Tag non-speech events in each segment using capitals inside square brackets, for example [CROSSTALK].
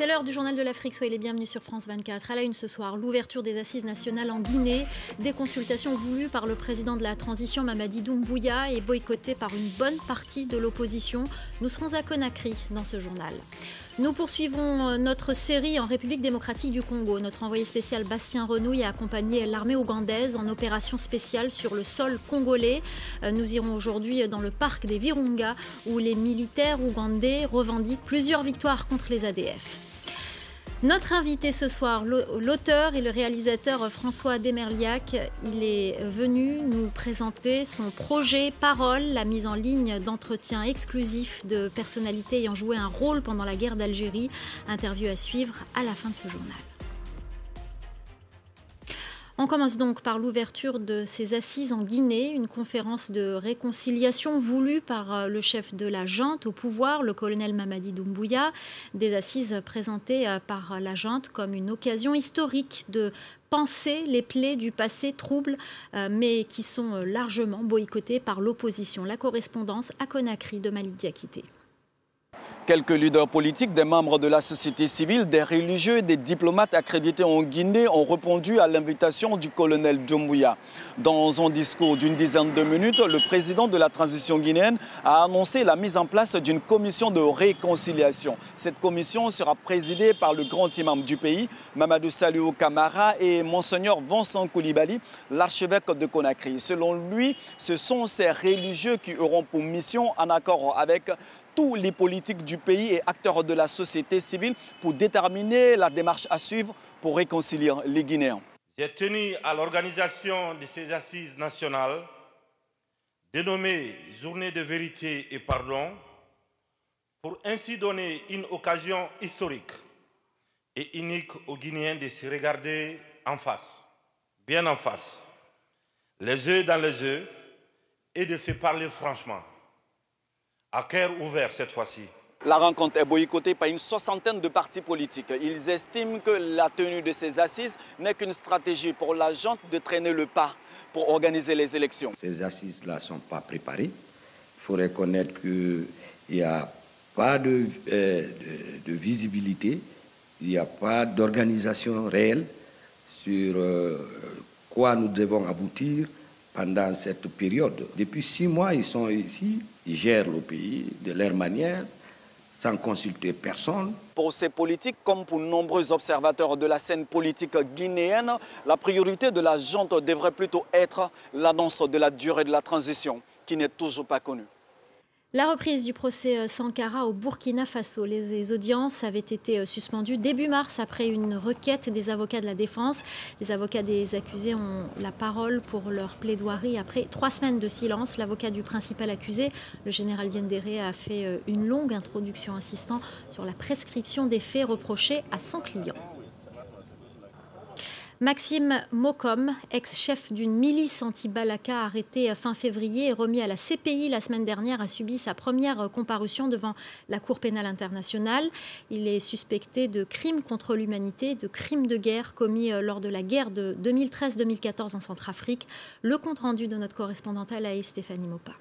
C'est l'heure du journal de l'Afrique. Soyez les bienvenus sur France 24. À la une ce soir, l'ouverture des assises nationales en Guinée, des consultations voulues par le président de la transition Mamadi Doumbouya et boycottées par une bonne partie de l'opposition. Nous serons à Conakry dans ce journal. Nous poursuivons euh, notre série en République démocratique du Congo. Notre envoyé spécial Bastien Renouille a accompagné l'armée ougandaise en opération spéciale sur le sol congolais. Euh, nous irons aujourd'hui dans le parc des Virunga où les militaires ougandais revendiquent plusieurs victoires contre les ADF. Notre invité ce soir, l'auteur et le réalisateur François Demerliac, il est venu nous présenter son projet Parole, la mise en ligne d'entretiens exclusifs de personnalités ayant joué un rôle pendant la guerre d'Algérie. Interview à suivre à la fin de ce journal. On commence donc par l'ouverture de ces assises en Guinée, une conférence de réconciliation voulue par euh, le chef de la junte au pouvoir, le colonel Mamadi Doumbouya. Des assises présentées euh, par la junte comme une occasion historique de penser les plaies du passé trouble, euh, mais qui sont largement boycottées par l'opposition. La correspondance à Conakry de Malik Diakité. Quelques leaders politiques, des membres de la société civile, des religieux et des diplomates accrédités en Guinée ont répondu à l'invitation du colonel Doumbouya. Dans un discours d'une dizaine de minutes, le président de la transition guinéenne a annoncé la mise en place d'une commission de réconciliation. Cette commission sera présidée par le grand imam du pays, Mamadou Saliou Kamara, et Monseigneur Vincent Koulibaly, l'archevêque de Conakry. Selon lui, ce sont ces religieux qui auront pour mission, en accord avec tous les politiques du pays et acteurs de la société civile pour déterminer la démarche à suivre pour réconcilier les Guinéens. J'ai tenu à l'organisation de ces assises nationales dénommées Journée de vérité et pardon pour ainsi donner une occasion historique et unique aux Guinéens de se regarder en face, bien en face, les yeux dans les yeux et de se parler franchement à cœur ouvert cette fois-ci. La rencontre est boycottée par une soixantaine de partis politiques. Ils estiment que la tenue de ces assises n'est qu'une stratégie pour la gente de traîner le pas pour organiser les élections. Ces assises-là ne sont pas préparées. Il faut reconnaître qu'il n'y a pas de, euh, de, visibilité, il n'y a pas d'organisation réelle sur euh, quoi nous devons aboutir pendant cette période. Depuis six mois, ils sont ici, ils gèrent le pays de leur manière, sans consulter personne. Pour ces politiques, comme pour nombreux observateurs de la scène politique guinéenne, la priorité de la junte devrait plutôt être l'annonce de la durée de la transition, qui n'est toujours pas connue. La reprise du procès euh, Sankara au Burkina Faso. Les audiences avaient été euh, suspendues début mars après une requête des avocats de la défense. Les avocats des accusés ont la parole pour leur plaidoirie après trois semaines de silence. L'avocat du principal accusé, le général Diendéré, a fait euh, une longue introduction insistant sur la prescription des faits reprochés à son client. Maxime Mokom, ex-chef d'une milice anti-Balaka arrêté fin février et remis à la CPI la semaine dernière, a subi sa première comparution devant la Cour pénale internationale. Il est suspecté de crimes contre l'humanité, de crimes de guerre commis euh, lors de la guerre de 2013-2014 en Centrafrique. Le compte-rendu de notre correspondante à Stéphanie Mopa.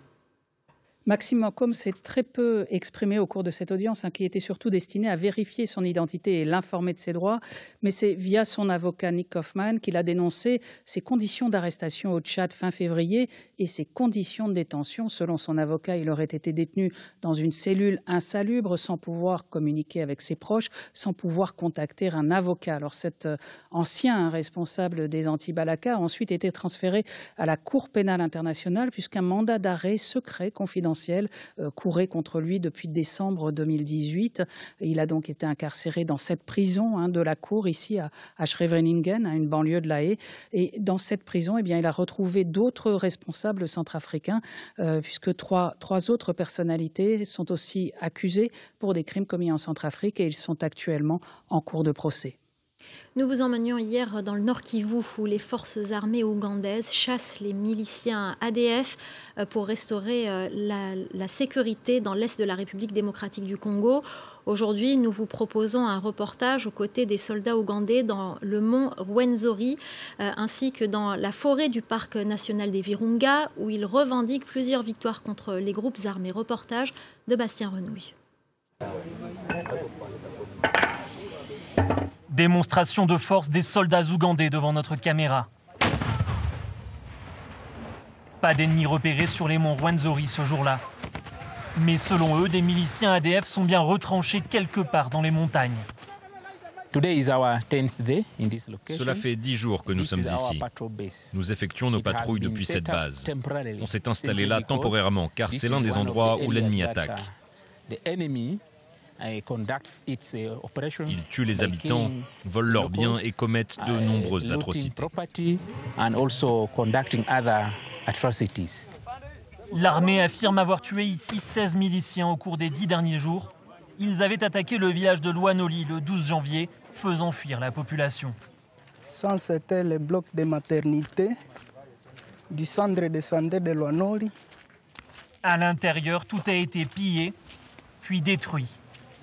Maxime Moncombe s'est très peu exprimé au cours de cette audience, hein, qui était surtout destinée à vérifier son identité et l'informer de ses droits. Mais c'est via son avocat Nick Kaufman qu'il a dénoncé ses conditions d'arrestation au Tchad fin février et ses conditions de détention. Selon son avocat, il aurait été détenu dans une cellule insalubre, sans pouvoir communiquer avec ses proches, sans pouvoir contacter un avocat. Alors cet euh, ancien responsable des anti-Balaka a ensuite été transféré à la Cour pénale internationale, puisqu'un mandat d'arrêt secret confidentiel euh, courait contre lui depuis décembre 2018. Il a donc été incarcéré dans cette prison hein, de la Cour ici à, à Schreveningen, à une banlieue de La Haye. Et dans cette prison, eh bien, il a retrouvé d'autres responsables centrafricains, euh, puisque trois, trois autres personnalités sont aussi accusées pour des crimes commis en Centrafrique et ils sont actuellement en cours de procès. Nous vous emmenions hier dans le Nord Kivu où les forces armées ougandaises chassent les miliciens ADF euh, pour restaurer euh, la, sécurité dans l'est de la République démocratique du Congo. Aujourd'hui, nous vous proposons un reportage aux côtés des soldats ougandais dans le mont Rwenzori euh, ainsi que dans la forêt du parc national des Virunga où ils revendiquent plusieurs victoires contre les groupes armés. Reportage de Bastien Renouille. Démonstration de force des soldats ougandais devant notre caméra. Pas d'ennemis repérés sur les monts Rwenzori ce jour-là. Mais selon eux, des miliciens ADF sont bien retranchés quelque part dans les montagnes. Cela fait dix jours que nous sommes ici. Nous effectuons nos patrouilles depuis cette base. On s'est installé là temporairement car c'est l'un des endroits où l'ennemi attaque. Uh, Ils tuent les habitants, volent leurs biens et commettent de uh, nombreuses atrocités. L'armée affirme avoir tué ici 16 miliciens au cours des dix derniers jours. Ils avaient attaqué le village de Loanoli le 12 janvier, faisant fuir la population. Ça, c'était le bloc de maternité du centre de santé de Loanoli. À l'intérieur, tout a été pillé, puis détruit.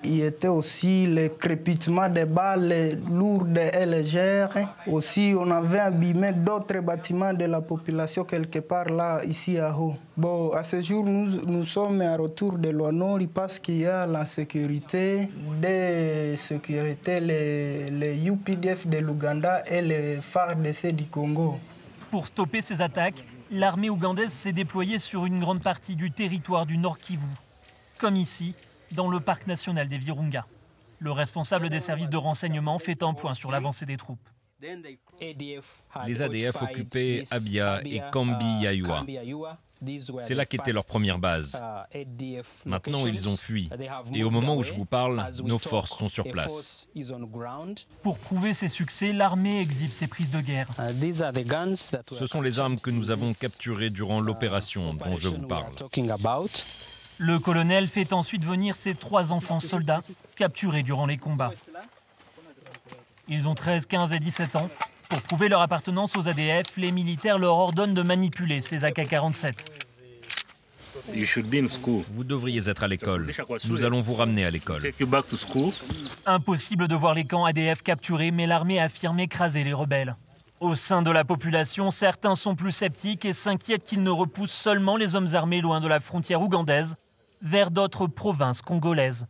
Il y était aussi le crépitement des balles lourdes et légères. Aussi, on avait abîmé d'autres bâtiments de la population quelque part là, ici à Haut. Bon, à ce jour, nous, nous sommes à retour de Loanori parce qu'il y a la sécurité, des sécurités, les, les UPDF de l'Ouganda et les FARDC du Congo. Pour stopper ces attaques, l'armée ougandaise s'est déployée sur une grande partie du territoire du Nord Kivu. Comme ici, dans le parc national des Virunga. Le responsable des services de renseignement fait un point sur l'avancée des troupes. Les ADF occupaient Abia et Kambi Yayua. C'est là qu'était leur première base. Maintenant, ils ont fui. Et au moment où je vous parle, nos forces sont sur place. Pour prouver ses succès, l'armée exhibe ses prises de guerre. Ce sont les armes que nous avons capturées durant l'opération dont je vous parle. Le colonel fait ensuite venir ses trois enfants soldats capturés durant les combats. Ils ont 13, 15 et 17 ans. Pour prouver leur appartenance aux ADF, les militaires leur ordonnent de manipuler ces AK-47. Vous devriez être à l'école. Nous allons vous ramener à l'école. Impossible de voir les camps ADF capturés, mais l'armée affirme écraser les rebelles. Au sein de la population, certains sont plus sceptiques et s'inquiètent qu'ils ne repoussent seulement les hommes armés loin de la frontière ougandaise, vers d'autres provinces congolaises.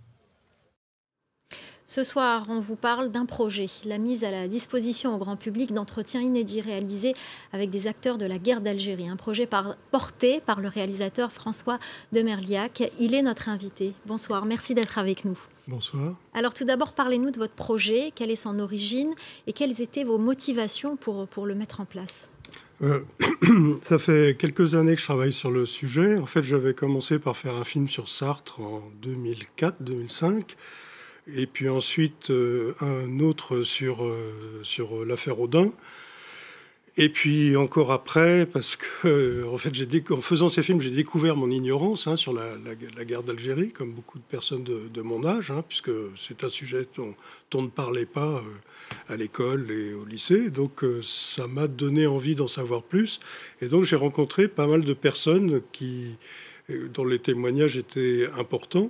Ce soir, on vous parle d'un projet, la mise à la disposition au grand public d'entretiens inédits réalisés avec des acteurs de la guerre d'Algérie. Un projet porté par le réalisateur François de Merliac. Il est notre invité. Bonsoir, merci d'être avec nous. Bonsoir. Alors tout d'abord, parlez-nous de votre projet, quelle est son origine et quelles étaient vos motivations pour, pour le mettre en place? Euh, [CLEARS THROAT] ça fait quelques années que je travaille sur le sujet. En fait, j'avais commencé par faire un film sur Sartre en 2004-2005, et puis ensuite euh, un autre sur, euh, sur l'affaire Audin. Et puis encore après, parce que en fait, en faisant ces films, j'ai découvert mon ignorance hein, sur la, guerre d'Algérie, comme beaucoup de personnes de, mon âge, hein, puisque c'est un sujet dont, on ne parlait pas euh, à l'école et au lycée. Donc euh, ça m'a donné envie d'en savoir plus. Et donc j'ai rencontré pas mal de personnes qui, euh, dont les témoignages étaient importants.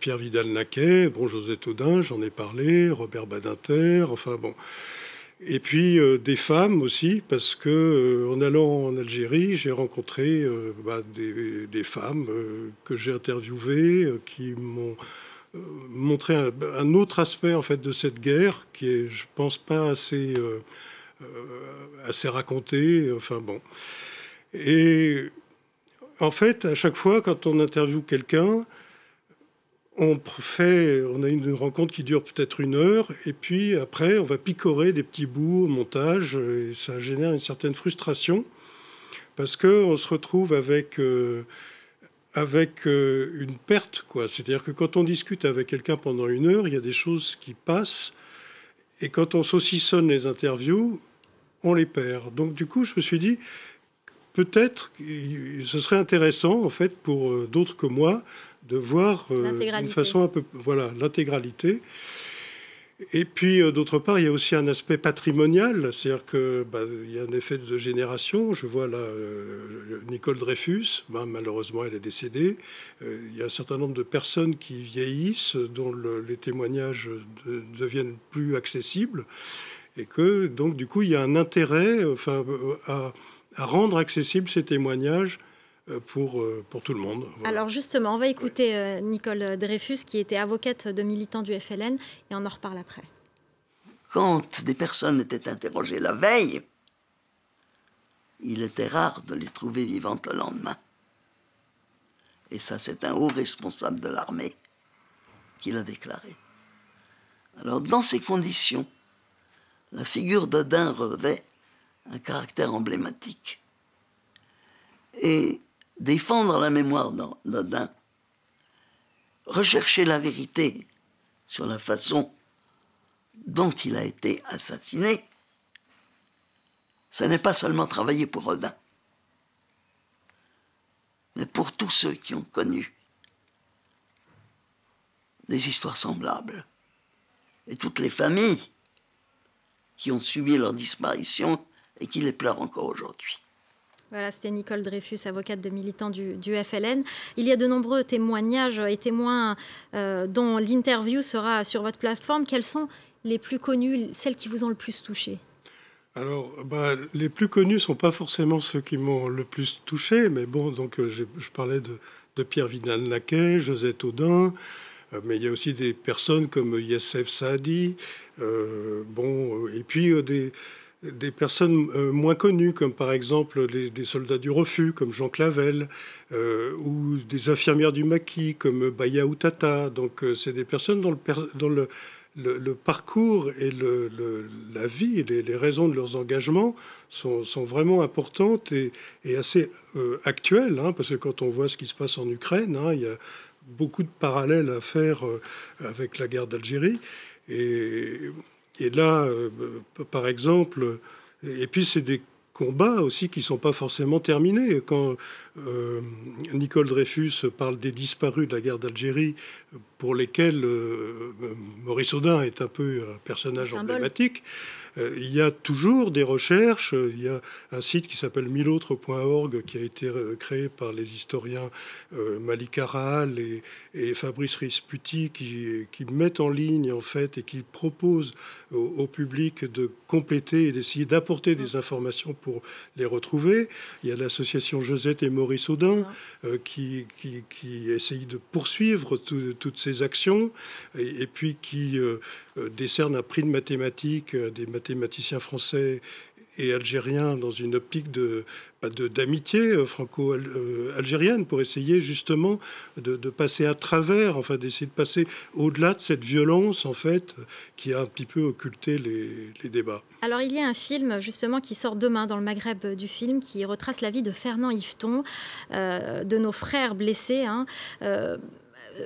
Pierre Vidal-Naquet, bon, Josette Audin, j'en ai parlé, Robert Badinter, enfin bon. Et puis euh, des femmes aussi, parce que euh, en allant en Algérie, j'ai rencontré euh, bah, des, femmes que j'ai interviewées, qui m'ont montré un, autre aspect en fait de cette guerre, qui est, je pense, pas assez assez raconté. Enfin bon. Et en fait, à chaque fois, quand on interviewe quelqu'un, on fait, on a une rencontre qui dure peut-être une heure, et puis après, on va picorer des petits bouts au montage, et ça génère une certaine frustration, parce qu'on se retrouve avec, euh, avec euh, une perte, quoi. C'est-à-dire que quand on discute avec quelqu'un pendant une heure, il y a des choses qui passent, et quand on saucissonne les interviews, on les perd. Donc du coup, je me suis dit, peut-être ce serait intéressant, en fait, pour euh, d'autres que moi, de voir euh, d'une façon un peu voilà l'intégralité. Et puis euh, d'autre part, il y a aussi un aspect patrimonial, c'est-à-dire que bah, il y a un effet de génération. Je vois là euh, Nicole Dreyfus, bah, malheureusement elle est décédée. il y a un certain nombre de personnes qui vieillissent, dont les témoignages deviennent plus accessibles, et que donc du coup il y a un intérêt, enfin, à, à rendre accessibles ces témoignages euh, pour, euh, pour tout le monde. Alors justement, on va écouter euh, Nicole Dreyfus, qui était avocate de militants du FLN, et on en reparle après. quand des personnes étaient interrogées la veille, il était rare de les trouver vivantes le lendemain. Et ça, c'est un haut responsable de l'armée qui l'a déclaré. Alors, dans ces conditions, la figure d'Odin revêt un caractère emblématique. Et défendre la mémoire d'Odin, rechercher la vérité sur la façon dont il a été assassiné, ce n'est pas seulement travailler pour Odin, mais pour tous ceux qui ont connu des histoires semblables, et toutes les familles qui ont subi leur disparition et qui les pleurent encore aujourd'hui. Voilà, c'était Nicole Dreyfus, avocate de militant du, FLN. Il y a de nombreux témoignages et témoins euh, dont l'interview sera sur votre plateforme. Quels sont les plus connus, celles qui vous ont le plus touché? Alors, bah, les plus connus ne sont pas forcément ceux qui m'ont le plus touché, mais bon, donc euh, je, parlais de, Pierre Vidal-Naquet, Josette Audin, euh, mais il y a aussi des personnes comme Yassef Saadi, bon, et puis des, des personnes euh, moins connues, comme par exemple des soldats du refus, comme Jean Clavel, euh, ou des infirmières du maquis, comme Baya Outata. Donc, euh, c'est des personnes dont le, le, parcours et la vie, et les, raisons de leurs engagements sont, vraiment importantes et, assez actuelles, hein, parce que quand on voit ce qui se passe en Ukraine, hein, il y a beaucoup de parallèles à faire avec la guerre d'Algérie. Et et là, euh, par exemple, et puis c'est des combats aussi qui ne sont pas forcément terminés. Quand euh, Nicole Dreyfus parle des disparus de la guerre d'Algérie, pour lesquels euh, Maurice Audin est un peu un personnage emblématique, euh, il y a toujours des recherches. Il y a un site qui s'appelle milautre.org qui a été créé par les historiens Malik Aral et, Fabrice Risputi qui, qui, mettent en ligne en fait et qui proposent au, public de compléter et d'essayer d'apporter des informations pour les retrouver. Il y a l'association Josette et Maurice Audin euh, qui, qui, qui, essaye de poursuivre toutes ces actions et, puis qui euh, euh, décerne un prix de mathématiques à des mathématiciens français et algériens dans une optique de bah, d'amitié euh, franco-algérienne pour essayer justement de, passer à travers, enfin d'essayer de passer au-delà de cette violence en fait qui a un petit peu occulté les, débats. Alors il y a un film justement qui sort demain dans le Maghreb du film qui retrace la vie de Fernand Yveton, de nos frères blessés. Hein.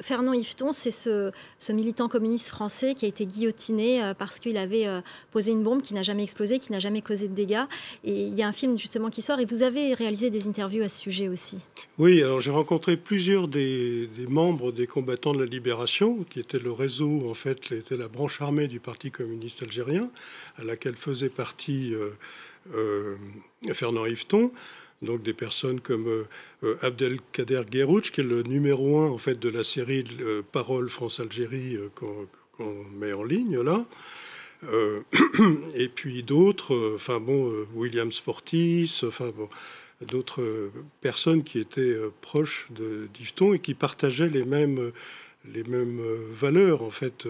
Fernand Yveton, c'est ce, militant communiste français qui a été guillotiné euh, parce qu'il avait euh, posé une bombe qui n'a jamais explosé, qui n'a jamais causé de dégâts. Il y a un film justement qui sort et vous avez réalisé des interviews à ce sujet aussi. Oui, alors j'ai rencontré plusieurs des, membres des combattants de la libération, qui était le réseau, en fait, qui était la branche armée du Parti communiste algérien, à laquelle faisait partie euh, Fernand Yveton donc des personnes comme euh, euh, Abdelkader Guerrouch, qui est le numéro un en fait de la série euh, Parole France-Algérie qu'on met en ligne là. [CLEARS THROAT] et puis d'autres, enfin bon, William Sportis, enfin bon, d'autres personnes qui étaient proches de d'Yveton et qui partageaient les mêmes, les mêmes valeurs en fait.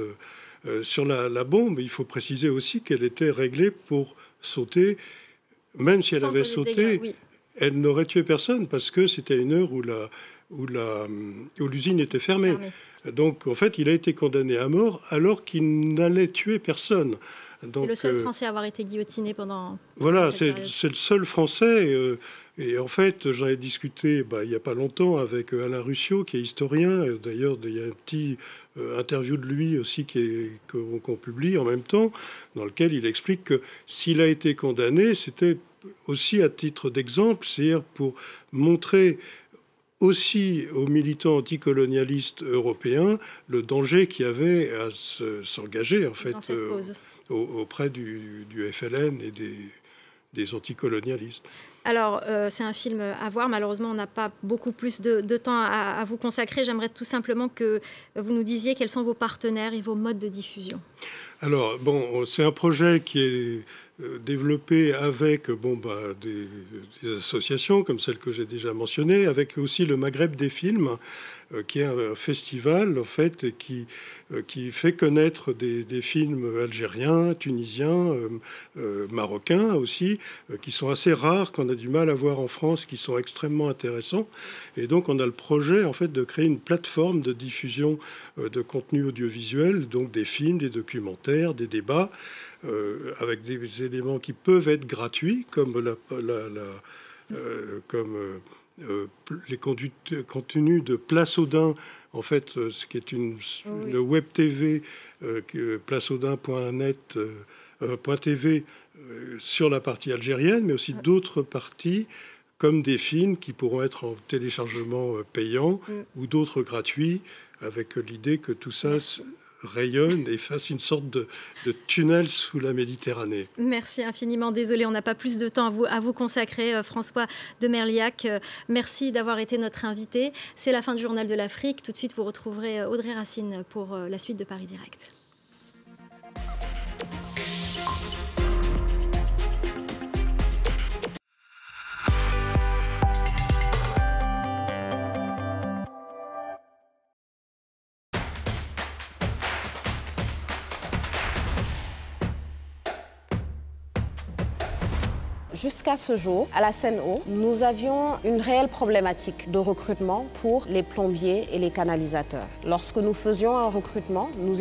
sur la, la, bombe, il faut préciser aussi qu'elle était réglée pour sauter, même si elle avait sauté, elle n'aurait tué personne parce que c'était une heure où la où la où l'usine était fermée. Donc en fait, il a été condamné à mort alors qu'il n'allait tuer personne. C'est le seul euh, Français à avoir été guillotiné pendant. Voilà, c'est le seul Français. Euh, et en fait, j'en ai discuté bah, il n'y a pas longtemps avec euh, Alain Ruscio, qui est historien. D'ailleurs, il y a un petit interview de lui aussi qu'on publie en même temps, dans lequel il explique que s'il a été condamné, c'était aussi à titre d'exemple, c'est-à-dire pour montrer aussi aux militants anticolonialistes européens le danger qu'il y avait à s'engager en fait euh, auprès du, FLN et des, des anticolonialistes. Alors, euh, c'est un film à voir. Malheureusement, on n'a pas beaucoup plus de, temps à, à, vous consacrer. J'aimerais tout simplement que vous nous disiez quels sont vos partenaires et vos modes de diffusion. Alors, bon, c'est un projet qui est développé avec bon, bah, des, associations comme celle que j'ai déjà mentionnée, avec aussi le Maghreb des films, euh, qui est un festival en fait qui, euh, qui fait connaître des, films algériens, tunisiens, euh, marocains aussi, qui sont assez rares, qu'on a du mal à voir en France, qui sont extrêmement intéressants. Et donc on a le projet en fait de créer une plateforme de diffusion de contenu audiovisuel, donc des films, des documentaires, des débats, avec des éléments qui peuvent être gratuits, comme la, la, la comme euh, les contenus de Place Audin, en fait, euh, ce qui est une, le web TV, euh, placeaudin.net, .tv sur la partie algérienne, mais aussi d'autres parties comme des films qui pourront être en téléchargement payant mm. ou d'autres gratuits, avec l'idée que tout ça rayonne et fasse une sorte de, tunnel sous la Méditerranée. Merci infiniment. Désolé, on n'a pas plus de temps à vous, à vous consacrer, euh, François de Merliac. Euh, merci d'avoir été notre invité. C'est la fin du Journal de l'Afrique. Tout de suite, vous retrouverez euh, Audrey Racine pour la suite de Paris Direct. Jusqu'à ce jour, à la Seine-Eau, nous avions une réelle problématique de recrutement pour les plombiers et les canalisateurs. Lorsque nous faisions un recrutement, nous